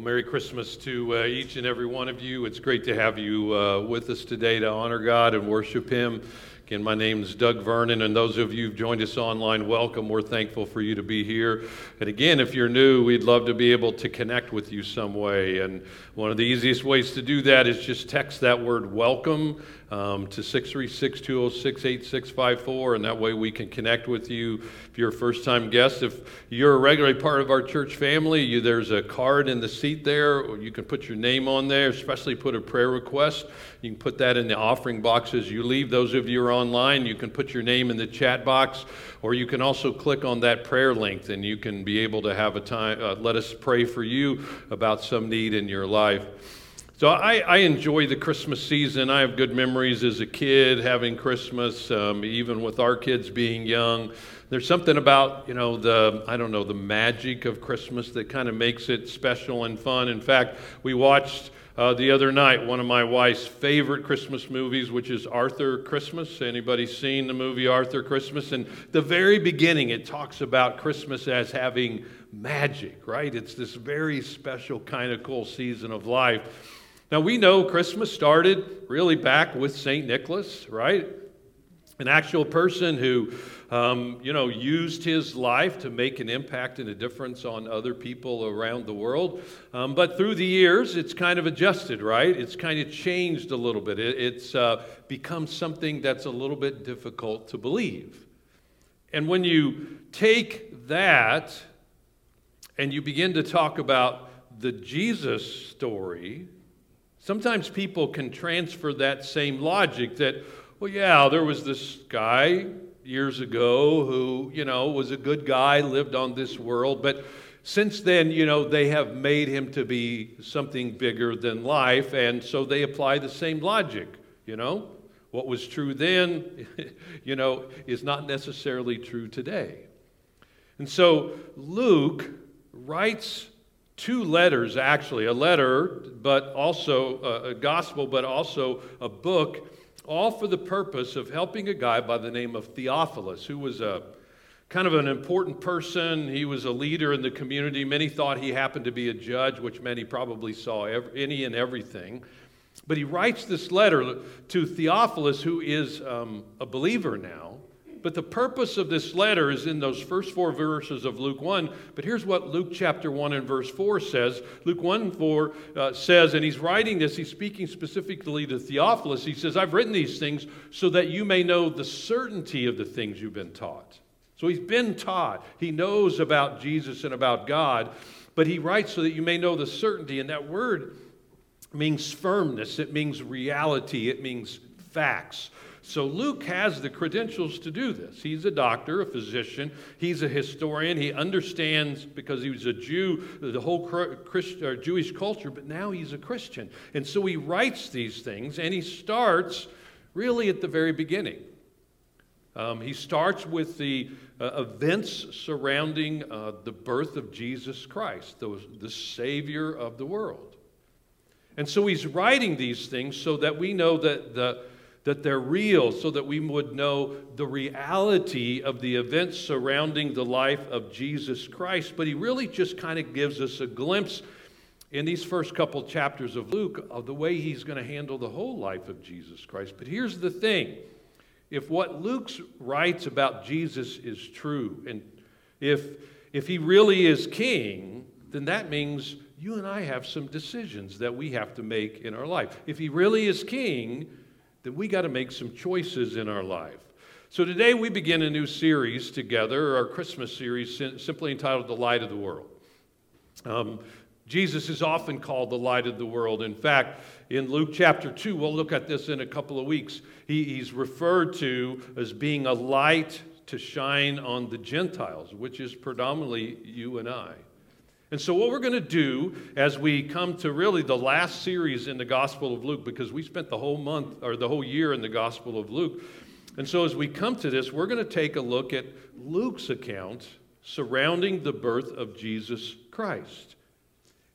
Well, Merry Christmas to uh, each and every one of you. It's great to have you uh, with us today to honor God and worship Him. Again, my name is Doug Vernon, and those of you who've joined us online, welcome. We're thankful for you to be here. And again, if you're new, we'd love to be able to connect with you some way. And one of the easiest ways to do that is just text that word welcome um, to 636 206 8654, and that way we can connect with you. If you're a first time guest, if you're a regular part of our church family, you, there's a card in the seat there. You can put your name on there, especially put a prayer request. You can put that in the offering box as you leave. Those of you who are online, you can put your name in the chat box, or you can also click on that prayer link, and you can be able to have a time, uh, let us pray for you about some need in your life. So I, I, enjoy the Christmas season. I have good memories as a kid having Christmas, um, even with our kids being young. There's something about, you know, the, I don't know, the magic of Christmas that kind of makes it special and fun. In fact, we watched uh, the other night one of my wife's favorite Christmas movies, which is Arthur Christmas. Anybody seen the movie Arthur Christmas? And the very beginning, it talks about Christmas as having magic, right? It's this very special kind of cool season of life. Now, we know Christmas started really back with St. Nicholas, right? An actual person who, um, you know, used his life to make an impact and a difference on other people around the world. Um, but through the years, it's kind of adjusted, right? It's kind of changed a little bit. It, it's uh, become something that's a little bit difficult to believe. And when you take that and you begin to talk about the Jesus story, Sometimes people can transfer that same logic that, well, yeah, there was this guy years ago who, you know, was a good guy, lived on this world, but since then, you know, they have made him to be something bigger than life, and so they apply the same logic, you know? What was true then, you know, is not necessarily true today. And so Luke writes two letters, actually a letter, but also a, gospel, but also a book, all for the purpose of helping a guy by the name of Theophilus, who was a kind of an important person. He was a leader in the community. Many thought he happened to be a judge, which many probably saw any and everything. But he writes this letter to Theophilus, who is um, a believer now. But the purpose of this letter is in those first four verses of Luke 1. But here's what Luke chapter 1 and verse 4 says. Luke 1 4 uh, says, and he's writing this, he's speaking specifically to Theophilus. He says, I've written these things so that you may know the certainty of the things you've been taught. So he's been taught. He knows about Jesus and about God, but he writes so that you may know the certainty. And that word means firmness, it means reality, it means facts. So Luke has the credentials to do this. He's a doctor, a physician, he's a historian. He understands, because he was a Jew, the whole Christ, Jewish culture, but now he's a Christian. And so he writes these things, and he starts really at the very beginning. Um, he starts with the uh, events surrounding uh, the birth of Jesus Christ, the, the Savior of the world. And so he's writing these things so that we know that the that they're real, so that we would know the reality of the events surrounding the life of Jesus Christ. But he really just kind of gives us a glimpse in these first couple chapters of Luke of the way he's going to handle the whole life of Jesus Christ. But here's the thing if what Luke writes about Jesus is true, and if, if he really is king, then that means you and I have some decisions that we have to make in our life. If he really is king, then we got to make some choices in our life. So today we begin a new series together, our Christmas series, simply entitled The Light of the World. Um, Jesus is often called the light of the world. In fact, in Luke chapter 2, we'll look at this in a couple of weeks, he, he's referred to as being a light to shine on the Gentiles, which is predominantly you and I. And so, what we're going to do as we come to really the last series in the Gospel of Luke, because we spent the whole month or the whole year in the Gospel of Luke. And so, as we come to this, we're going to take a look at Luke's account surrounding the birth of Jesus Christ.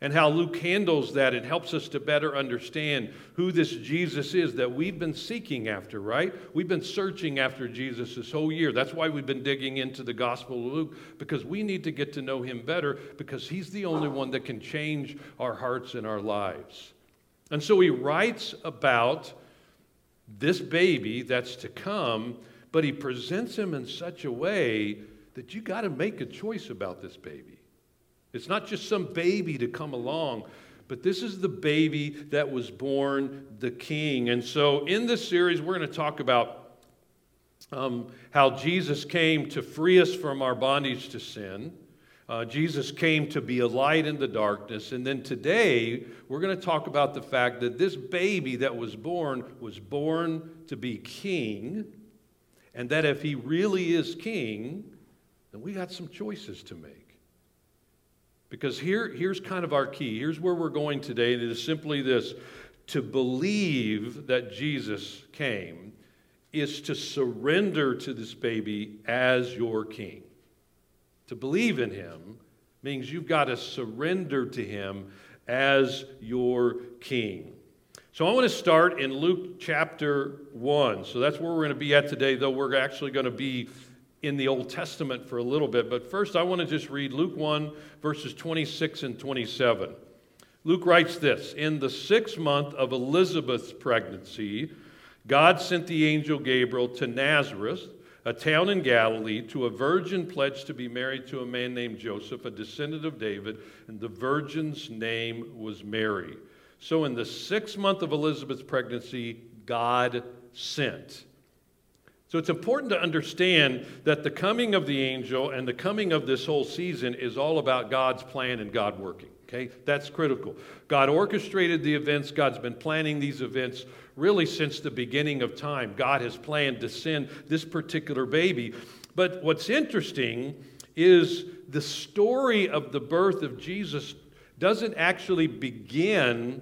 And how Luke handles that. It helps us to better understand who this Jesus is that we've been seeking after, right? We've been searching after Jesus this whole year. That's why we've been digging into the Gospel of Luke, because we need to get to know him better, because he's the only one that can change our hearts and our lives. And so he writes about this baby that's to come, but he presents him in such a way that you got to make a choice about this baby. It's not just some baby to come along, but this is the baby that was born the king. And so in this series, we're going to talk about um, how Jesus came to free us from our bondage to sin. Uh, Jesus came to be a light in the darkness. And then today, we're going to talk about the fact that this baby that was born was born to be king. And that if he really is king, then we got some choices to make. Because here, here's kind of our key. Here's where we're going today, and it is simply this to believe that Jesus came is to surrender to this baby as your king. To believe in him means you've got to surrender to him as your king. So I want to start in Luke chapter 1. So that's where we're going to be at today, though we're actually going to be in the Old Testament for a little bit. But first, I want to just read Luke 1, verses 26 and 27. Luke writes this In the sixth month of Elizabeth's pregnancy, God sent the angel Gabriel to Nazareth, a town in Galilee, to a virgin pledged to be married to a man named Joseph, a descendant of David, and the virgin's name was Mary. So, in the sixth month of Elizabeth's pregnancy, God sent. So it's important to understand that the coming of the angel and the coming of this whole season is all about God's plan and God working. Okay? That's critical. God orchestrated the events, God's been planning these events really since the beginning of time. God has planned to send this particular baby. But what's interesting is the story of the birth of Jesus doesn't actually begin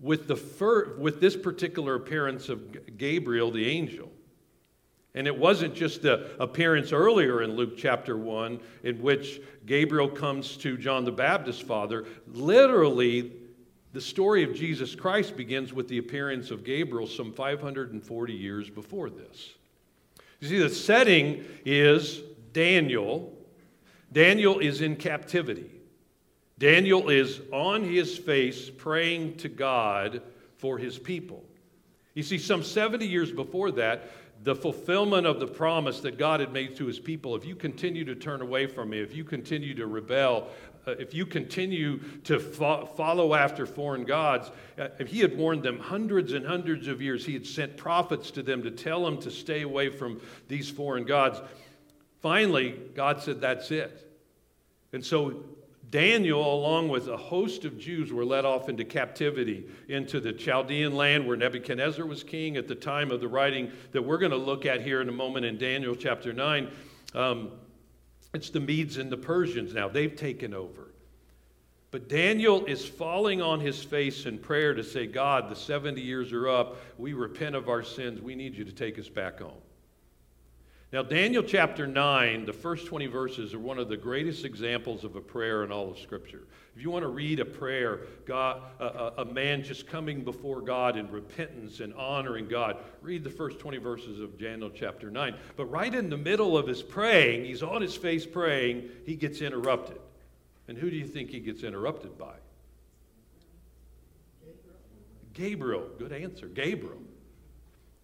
with, the fir- with this particular appearance of Gabriel the angel. And it wasn't just the appearance earlier in Luke chapter 1 in which Gabriel comes to John the Baptist's father. Literally, the story of Jesus Christ begins with the appearance of Gabriel some 540 years before this. You see, the setting is Daniel. Daniel is in captivity. Daniel is on his face praying to God for his people. You see, some 70 years before that, the fulfillment of the promise that God had made to his people if you continue to turn away from me, if you continue to rebel, uh, if you continue to fo- follow after foreign gods, uh, he had warned them hundreds and hundreds of years. He had sent prophets to them to tell them to stay away from these foreign gods. Finally, God said, That's it. And so Daniel, along with a host of Jews, were led off into captivity into the Chaldean land where Nebuchadnezzar was king at the time of the writing that we're going to look at here in a moment in Daniel chapter 9. Um, it's the Medes and the Persians now, they've taken over. But Daniel is falling on his face in prayer to say, God, the 70 years are up. We repent of our sins. We need you to take us back home. Now, Daniel chapter 9, the first 20 verses are one of the greatest examples of a prayer in all of Scripture. If you want to read a prayer, God, a, a, man just coming before God in repentance and honoring God, read the first 20 verses of Daniel chapter 9. But right in the middle of his praying, he's on his face praying, he gets interrupted. And who do you think he gets interrupted by? Gabriel. Good answer. Gabriel.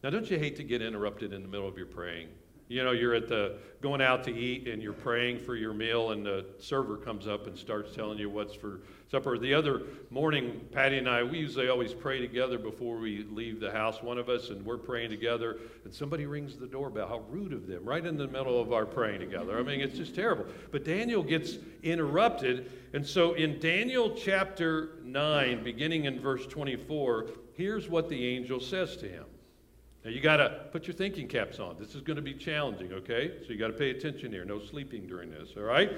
Now, don't you hate to get interrupted in the middle of your praying? You know, you're at the going out to eat and you're praying for your meal, and the server comes up and starts telling you what's for supper. The other morning, Patty and I, we usually always pray together before we leave the house, one of us, and we're praying together, and somebody rings the doorbell. How rude of them, right in the middle of our praying together. I mean, it's just terrible. But Daniel gets interrupted, and so in Daniel chapter 9, beginning in verse 24, here's what the angel says to him. Now you got to put your thinking caps on. This is going to be challenging, okay? So you got to pay attention here. No sleeping during this, all right?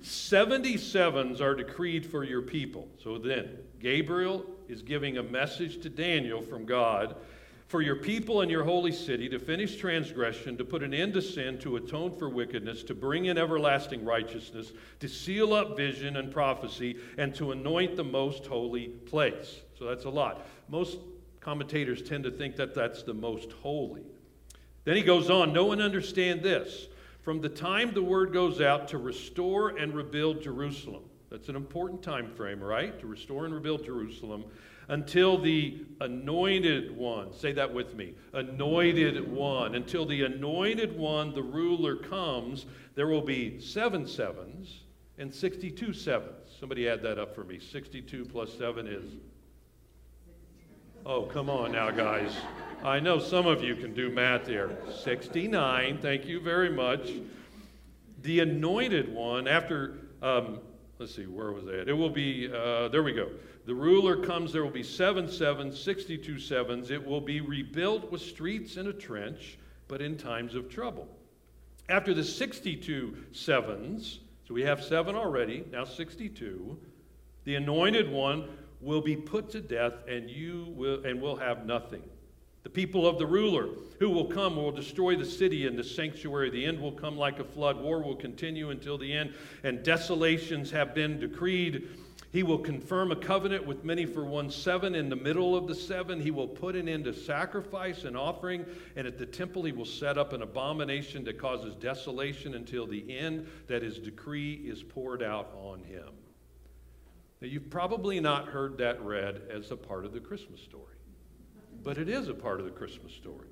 77s are decreed for your people. So then, Gabriel is giving a message to Daniel from God for your people and your holy city, to finish transgression, to put an end to sin, to atone for wickedness, to bring in everlasting righteousness, to seal up vision and prophecy, and to anoint the most holy place. So that's a lot. Most commentators tend to think that that's the most holy. Then he goes on, no one understand this. From the time the word goes out to restore and rebuild Jerusalem. That's an important time frame, right? To restore and rebuild Jerusalem until the anointed one, say that with me, anointed one, until the anointed one, the ruler, comes, there will be seven sevens and 62 sevens. Somebody add that up for me. 62 plus 7 is. Oh, come on now, guys. I know some of you can do math here. 69, thank you very much. The anointed one, after, um, let's see, where was that? It will be, uh, there we go. The ruler comes, there will be seven sevens, 62 sevens. It will be rebuilt with streets and a trench, but in times of trouble. After the 62 sevens, so we have seven already, now 62, the anointed one will be put to death, and you will and will have nothing. The people of the ruler who will come will destroy the city and the sanctuary. The end will come like a flood. War will continue until the end, and desolations have been decreed. He will confirm a covenant with many for one seven. In the middle of the seven, he will put an end to sacrifice and offering. And at the temple, he will set up an abomination that causes desolation until the end, that his decree is poured out on him. Now, you've probably not heard that read as a part of the Christmas story, but it is a part of the Christmas story.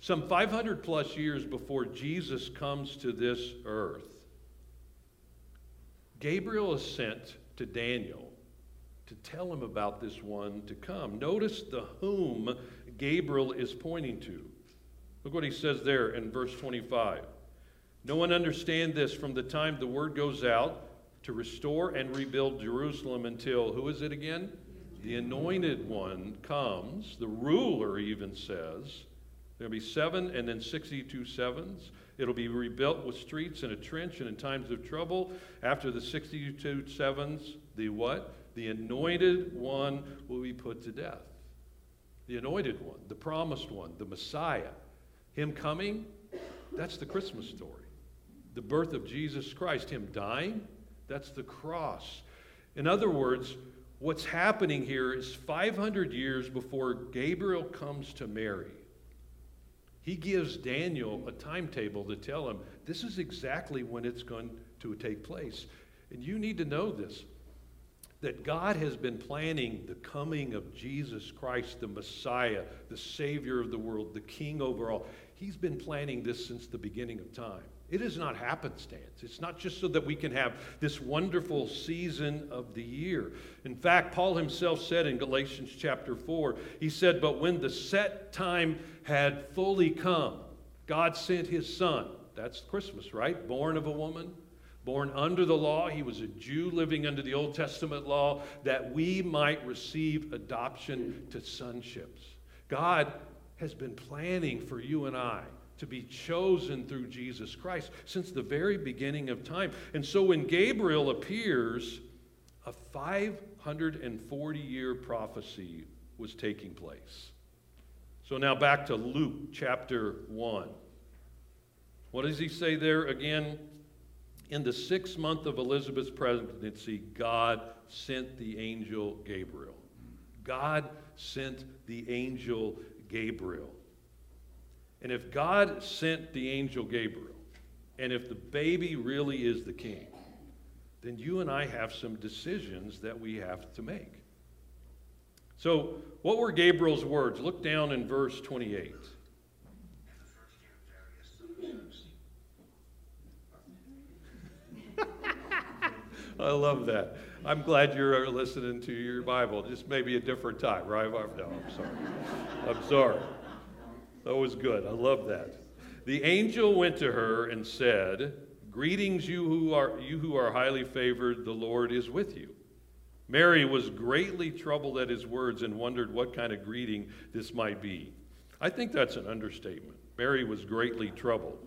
Some 500 plus years before Jesus comes to this earth, Gabriel is sent to Daniel to tell him about this one to come. Notice the whom Gabriel is pointing to. Look what he says there in verse 25. No one understand this from the time the word goes out to restore and rebuild Jerusalem until, who is it again? The anointed one comes. The ruler even says, there'll be seven and then 62 sevens. It'll be rebuilt with streets and a trench and in times of trouble. After the 62 sevens, the what? The anointed one will be put to death. The anointed one, the promised one, the Messiah. Him coming, that's the Christmas story. The birth of Jesus Christ, Him dying, that's the cross. In other words, what's happening here is 500 years before Gabriel comes to Mary. He gives Daniel a timetable to tell him this is exactly when it's going to take place. And you need to know this that God has been planning the coming of Jesus Christ, the Messiah, the Savior of the world, the King over all. He's been planning this since the beginning of time. It is not happenstance. It's not just so that we can have this wonderful season of the year. In fact, Paul himself said in Galatians chapter 4, he said, But when the set time had fully come, God sent his son. That's Christmas, right? Born of a woman, born under the law. He was a Jew living under the Old Testament law, that we might receive adoption to sonships. God has been planning for you and I to be chosen through Jesus Christ since the very beginning of time. And so when Gabriel appears, a 540 year prophecy was taking place. So now back to Luke chapter 1. What does he say there again? In the sixth month of Elizabeth's presidency, God sent the angel Gabriel. God sent the angel Gabriel. And if God sent the angel Gabriel, and if the baby really is the king, then you and I have some decisions that we have to make. So, what were Gabriel's words? Look down in verse 28. I love that. I'm glad you're listening to your Bible. Just maybe a different time, right? No, I'm sorry. I'm sorry. That was good. I love that. The angel went to her and said, Greetings, you who are you who are highly favored, the Lord is with you. Mary was greatly troubled at his words and wondered what kind of greeting this might be. I think that's an understatement. Mary was greatly troubled.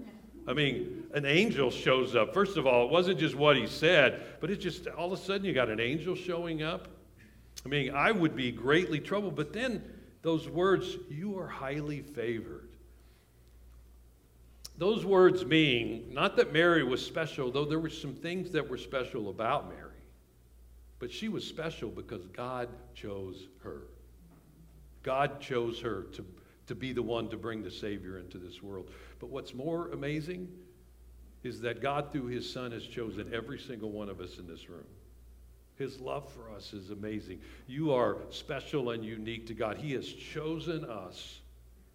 I mean, an angel shows up. First of all, it wasn't just what he said, but it just all of a sudden you got an angel showing up. I mean, I would be greatly troubled, but then Those words, you are highly favored. Those words mean not that Mary was special, though there were some things that were special about Mary, but she was special because God chose her. God chose her to, to be the one to bring the Savior into this world. But what's more amazing is that God, through His Son, has chosen every single one of us in this room. His love for us is amazing. You are special and unique to God. He has chosen us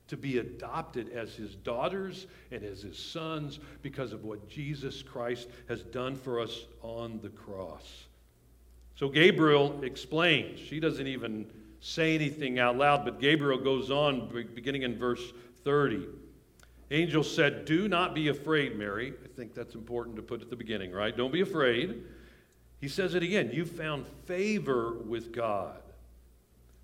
to be adopted as his daughters and as his sons because of what Jesus Christ has done for us on the cross. So Gabriel explains. She doesn't even say anything out loud, but Gabriel goes on, beginning in verse 30. Angel said, Do not be afraid, Mary. I think that's important to put at the beginning, right? Don't be afraid. He says it again. You found favor with God.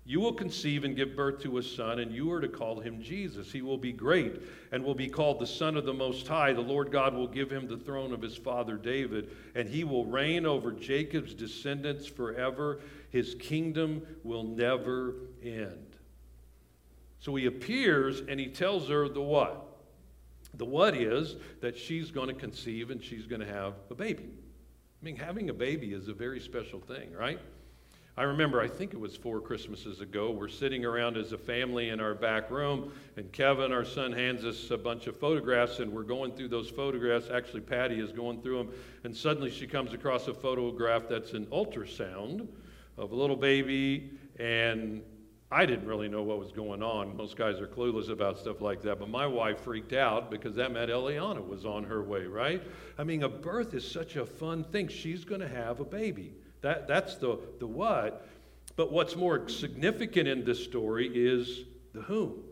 You will conceive and give birth to a son, and you are to call him Jesus. He will be great and will be called the Son of the Most High. The Lord God will give him the throne of his father David, and he will reign over Jacob's descendants forever. His kingdom will never end. So he appears and he tells her the what? The what is that she's going to conceive and she's going to have a baby. I mean, having a baby is a very special thing, right? I remember, I think it was four Christmases ago, we're sitting around as a family in our back room, and Kevin, our son, hands us a bunch of photographs, and we're going through those photographs. Actually, Patty is going through them, and suddenly she comes across a photograph that's an ultrasound of a little baby, and I didn't really know what was going on. Most guys are clueless about stuff like that, but my wife freaked out because that meant Eliana was on her way, right? I mean, a birth is such a fun thing. She's going to have a baby. That, that's the, the what. But what's more significant in this story is the whom.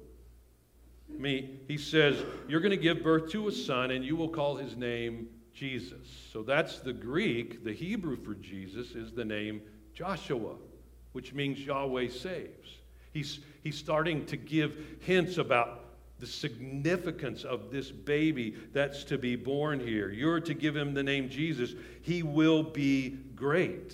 I mean, he says, You're going to give birth to a son, and you will call his name Jesus. So that's the Greek. The Hebrew for Jesus is the name Joshua, which means Yahweh saves. He's, he's starting to give hints about the significance of this baby that's to be born here. You're to give him the name Jesus. He will be great.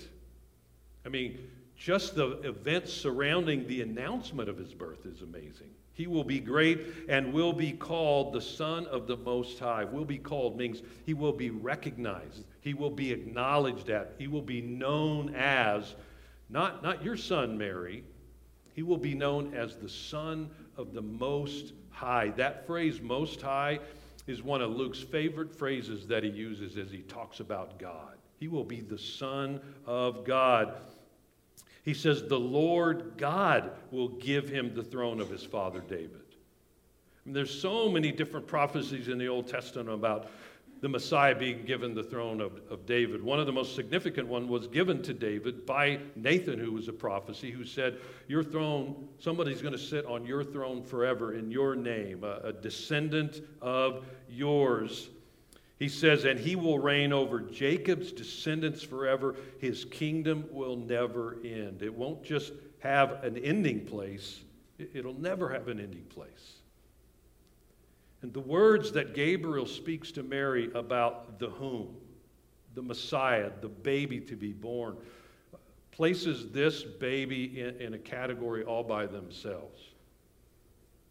I mean, just the events surrounding the announcement of his birth is amazing. He will be great and will be called the Son of the Most High. Will be called means he will be recognized. He will be acknowledged at. He will be known as, not, not your son, Mary. He will be known as the Son of the Most High. That phrase, Most High, is one of Luke's favorite phrases that he uses as he talks about God. He will be the Son of God. He says, The Lord God will give him the throne of his father David. Mean, there's so many different prophecies in the Old Testament about the Messiah being given the throne of, of David. One of the most significant one was given to David by Nathan, who was a prophecy, who said, Your throne, somebody's going to sit on your throne forever in your name, a, a descendant of yours. He says, And he will reign over Jacob's descendants forever. His kingdom will never end. It won't just have an ending place, it'll never have an ending place. And the words that Gabriel speaks to Mary about the whom, the Messiah, the baby to be born, places this baby in, in a category all by themselves.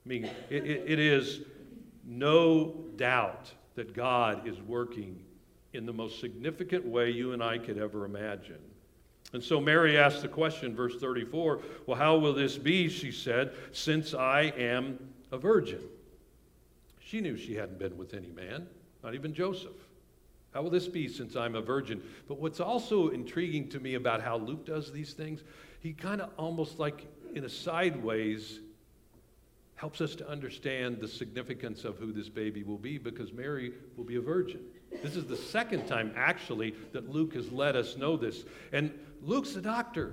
I mean, it, it, is no doubt that God is working in the most significant way you and I could ever imagine. And so Mary asked the question, verse 34 Well, how will this be? She said, Since I am a virgin. She knew she hadn't been with any man, not even Joseph. How will this be since I'm a virgin? But what's also intriguing to me about how Luke does these things, he kind of almost like in a sideways helps us to understand the significance of who this baby will be because Mary will be a virgin. This is the second time, actually, that Luke has let us know this. And Luke's a doctor.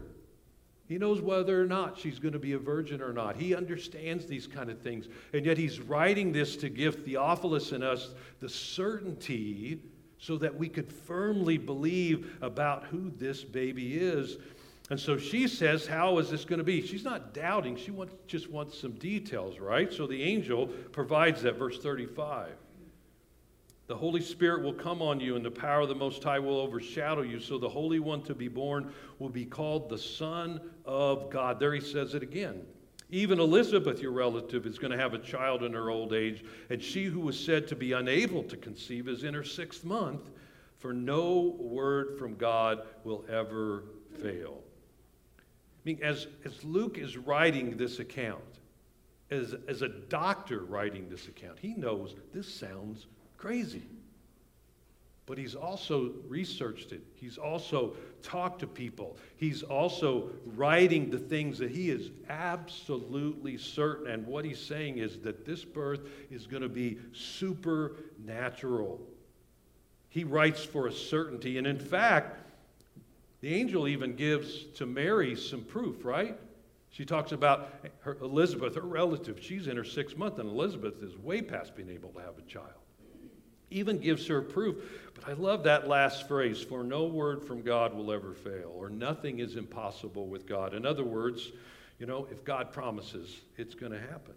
He knows whether or not she's going to be a virgin or not. He understands these kind of things. And yet he's writing this to give Theophilus and us the certainty so that we could firmly believe about who this baby is. And so she says, How is this going to be? She's not doubting. She wants, just wants some details, right? So the angel provides that, verse 35. The Holy Spirit will come on you, and the power of the Most High will overshadow you. So the Holy One to be born will be called the Son of God. There he says it again. Even Elizabeth, your relative, is going to have a child in her old age, and she who was said to be unable to conceive is in her sixth month, for no word from God will ever fail. I mean, as, as Luke is writing this account, as, as a doctor writing this account, he knows this sounds crazy. But he's also researched it. He's also talked to people. He's also writing the things that he is absolutely certain. And what he's saying is that this birth is going to be supernatural. He writes for a certainty. And in fact, the angel even gives to Mary some proof, right? She talks about her, Elizabeth, her relative. She's in her sixth month, and Elizabeth is way past being able to have a child. Even gives her proof. But I love that last phrase for no word from God will ever fail, or nothing is impossible with God. In other words, you know, if God promises, it's going to happen.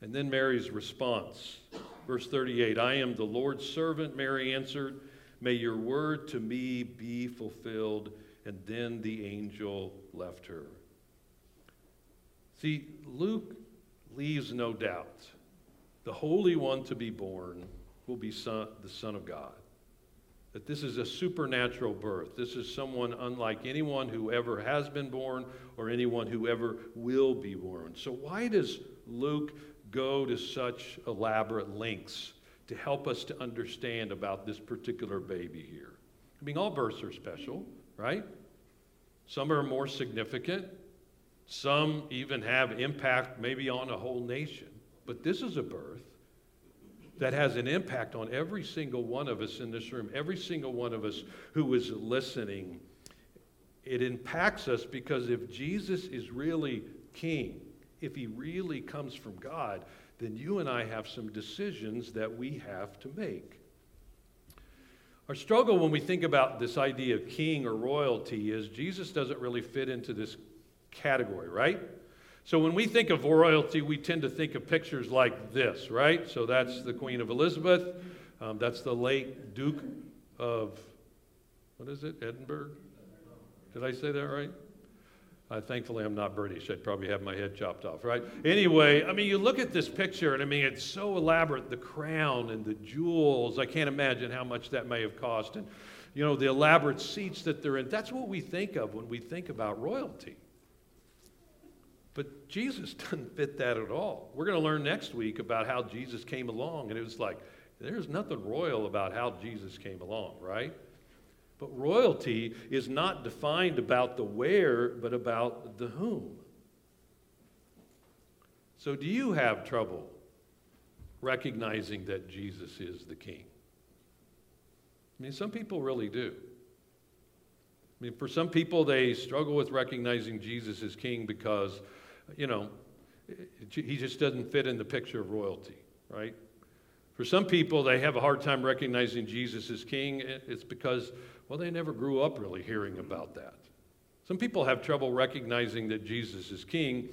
And then Mary's response, verse 38 I am the Lord's servant, Mary answered. May your word to me be fulfilled. And then the angel left her. See, Luke leaves no doubt. The Holy One to be born will be son, the Son of God. That this is a supernatural birth. This is someone unlike anyone who ever has been born or anyone who ever will be born. So, why does Luke go to such elaborate lengths to help us to understand about this particular baby here? I mean, all births are special, right? Some are more significant, some even have impact maybe on a whole nation. But this is a birth that has an impact on every single one of us in this room, every single one of us who is listening. It impacts us because if Jesus is really king, if he really comes from God, then you and I have some decisions that we have to make. Our struggle when we think about this idea of king or royalty is Jesus doesn't really fit into this category, right? So when we think of royalty, we tend to think of pictures like this, right? So that's the Queen of Elizabeth. Um, that's the late Duke of, what is it, Edinburgh? Did I say that right? Uh, thankfully, I'm not British. I'd probably have my head chopped off, right? Anyway, I mean, you look at this picture, and I mean, it's so elaborate the crown and the jewels. I can't imagine how much that may have cost. And, you know, the elaborate seats that they're in. That's what we think of when we think about royalty. But Jesus doesn't fit that at all. We're going to learn next week about how Jesus came along, and it was like, there's nothing royal about how Jesus came along, right? But royalty is not defined about the where, but about the whom. So, do you have trouble recognizing that Jesus is the king? I mean, some people really do. I mean, for some people, they struggle with recognizing Jesus as king because you know, he just doesn't fit in the picture of royalty, right? For some people, they have a hard time recognizing Jesus as king. Eh, it's because, well, they never grew up really hearing about that. Some people have trouble recognizing that Jesus is king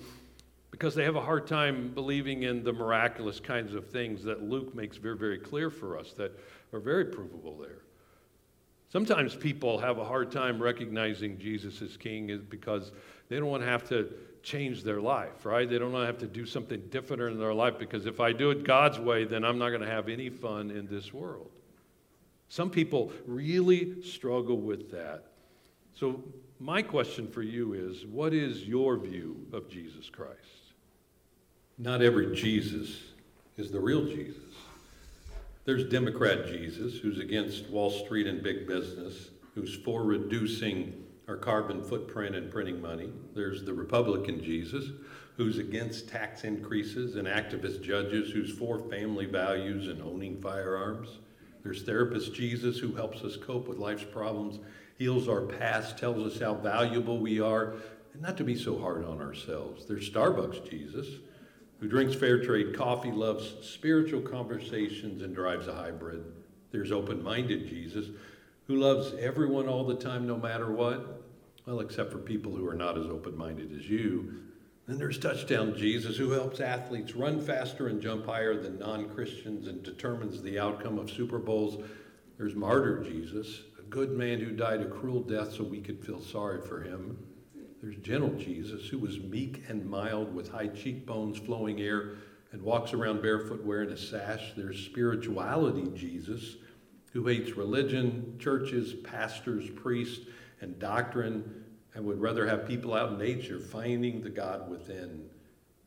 because they have a hard time believing in the miraculous kinds of things that Luke makes very, very clear for us that are very provable there. Sometimes people have a hard time recognizing Jesus as king because they don't want to have to change their life, right? They don't have to do something different in their life because if I do it God's way, then I'm not going to have any fun in this world. Some people really struggle with that. So, my question for you is what is your view of Jesus Christ? Not every Jesus is the real Jesus. There's Democrat Jesus, who's against Wall Street and big business, who's for reducing our carbon footprint and printing money. There's the Republican Jesus, who's against tax increases, and activist judges who's for family values and owning firearms. There's therapist Jesus, who helps us cope with life's problems, heals our past, tells us how valuable we are, and not to be so hard on ourselves. There's Starbucks Jesus, who drinks fair trade coffee, loves spiritual conversations, and drives a hybrid. There's open minded Jesus, who loves everyone all the time, no matter what? Well, except for people who are not as open minded as you. Then there's Touchdown Jesus, who helps athletes run faster and jump higher than non Christians and determines the outcome of Super Bowls. There's Martyr Jesus, a good man who died a cruel death so we could feel sorry for him. There's gentle Jesus, who was meek and mild with high cheekbones, flowing air, and walks around barefoot wearing a sash. There's spirituality Jesus, who hates religion, churches, pastors, priests, and doctrine, and would rather have people out in nature finding the God within.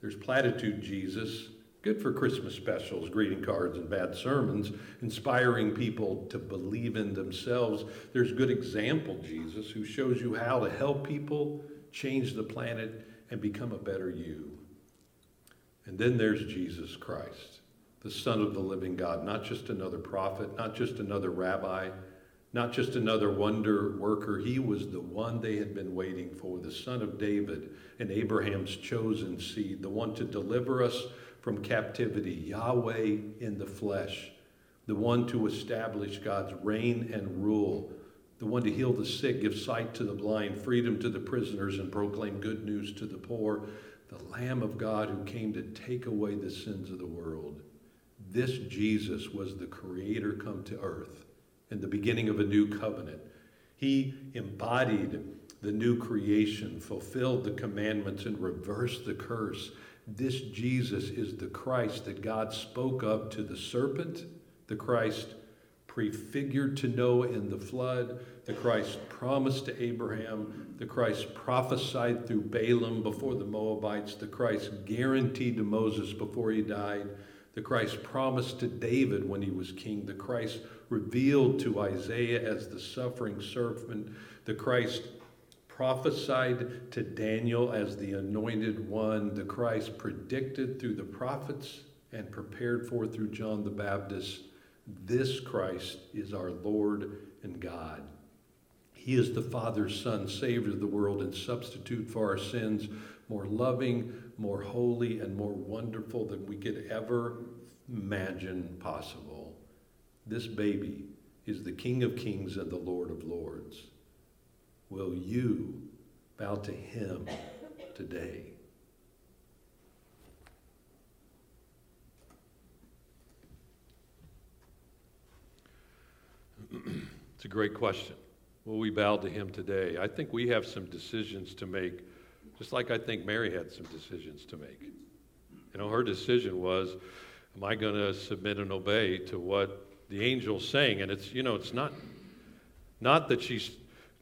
There's platitude Jesus, good for Christmas specials, greeting cards, and bad sermons, inspiring people to believe in themselves. There's good example Jesus, who shows you how to help people change the planet and become a better you. And then there's Jesus Christ, the Son of the living God, not just another prophet, not just another rabbi, not just another wonder worker. He was the one they had been waiting for, the Son of David and Abraham's chosen seed, the one to deliver us from captivity, Yahweh in the flesh, the one to establish God's reign and rule, the one to heal the sick, give sight to the blind, freedom to the prisoners, and proclaim good news to the poor, the Lamb of God who came to take away the sins of the world. This Jesus was the Creator come to earth and the beginning of a new covenant. He embodied the new creation, fulfilled the commandments, and reversed the curse. This Jesus is the Christ that God spoke of to the serpent, the Christ prefigured to Noah in the flood, the Christ promised to Abraham, the Christ prophesied through Balaam before the Moabites, the Christ guaranteed to Moses before he died, the Christ promised to David when he was king, the Christ revealed to Isaiah as the suffering servant, the Christ prophesied to Daniel as the anointed one, the Christ predicted through the prophets and prepared for through John the Baptist. This Christ is our Lord and God. He is the Father's Son, Savior of the world, and substitute for our sins, more loving, more holy, and more wonderful than we could ever imagine possible. This baby is the King of kings and the Lord of lords. Will you bow to him today? it's a great question. Will we bow to him today? I think we have some decisions to make, just like I think Mary had some decisions to make. You know, her decision was am I going to submit and obey to what the angel's saying? And it's, you know, it's not, not that she's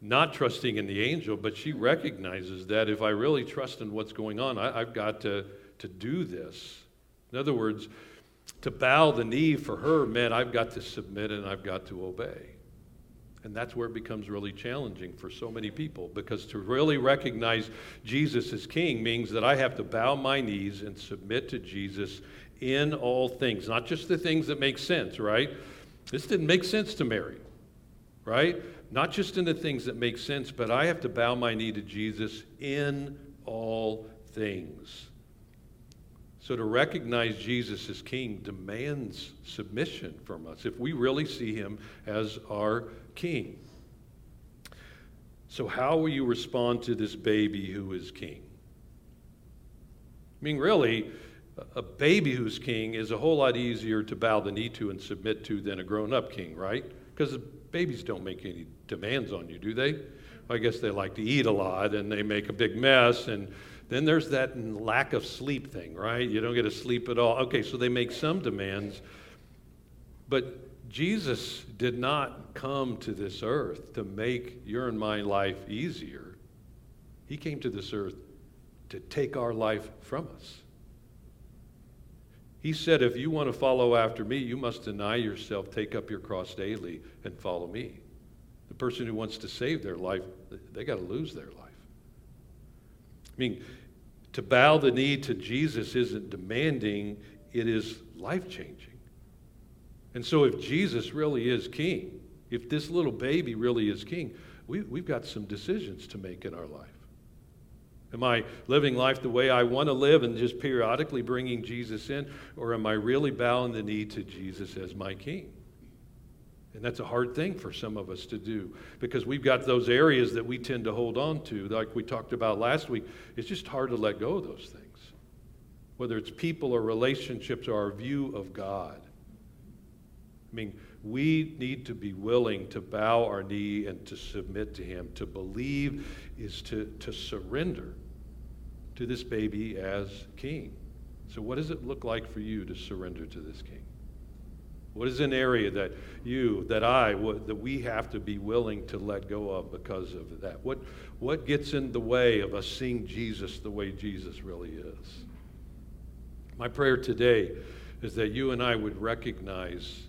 not trusting in the angel, but she recognizes that if I really trust in what's going on, I, have got to, to do this. In other words, to bow the knee for her meant I've got to submit and I've got to obey. And that's where it becomes really challenging for so many people because to really recognize Jesus as king means that I have to bow my knees and submit to Jesus in all things, not just the things that make sense, right? This didn't make sense to Mary, right? Not just in the things that make sense, but I have to bow my knee to Jesus in all things. So to recognize Jesus as King demands submission from us if we really see him as our King. So, how will you respond to this baby who is King? I mean, really, a baby who's king is a whole lot easier to bow the knee to and submit to than a grown up king, right? Because babies don't make any demands on you, do they? I guess they like to eat a lot and they make a big mess. And then there's that lack of sleep thing, right? You don't get to sleep at all. Okay, so they make some demands. But Jesus did not come to this earth to make your and my life easier. He came to this earth to take our life from us. He said, If you want to follow after me, you must deny yourself, take up your cross daily, and follow me. The person who wants to save their life, they got to lose their life. I mean, to bow the knee to Jesus isn't demanding, it is life changing. And so, if Jesus really is king, if this little baby really is king, we, we've got some decisions to make in our life. Am I living life the way I want to live and just periodically bringing Jesus in? Or am I really bowing the knee to Jesus as my king? And that's a hard thing for some of us to do because we've got those areas that we tend to hold on to, like we talked about last week. It's just hard to let go of those things, whether it's people or relationships or our view of God. I mean, we need to be willing to bow our knee and to submit to Him. To believe is to, to surrender to this baby as king. So, what does it look like for you to surrender to this king? What is an area that you, that I, that we have to be willing to let go of because of that? What, what gets in the way of us seeing Jesus the way Jesus really is? My prayer today is that you and I would recognize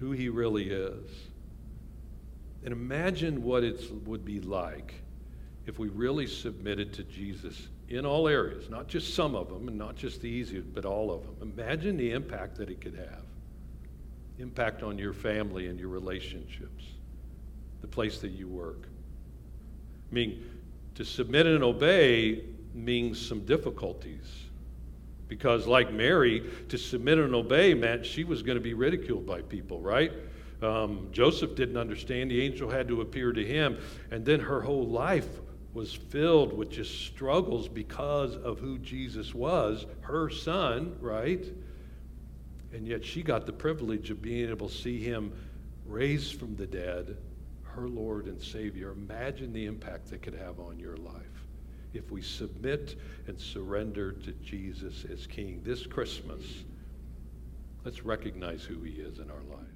who he really is. And imagine what it would be like if we really submitted to Jesus in all areas, not just some of them and not just the easy, but all of them. Imagine the impact that it could have impact on your family and your relationships, the place that you work. I mean, to submit and obey means some difficulties. Because, like Mary, to submit and obey meant she was going to be ridiculed by people, right? Um, Joseph didn't understand. The angel had to appear to him. And then her whole life was filled with just struggles because of who Jesus was, her son, right? And yet she got the privilege of being able to see him raised from the dead, her Lord and Savior. Imagine the impact that could have on your life if we submit and surrender to Jesus as King this Christmas. Let's recognize who he is in our lives.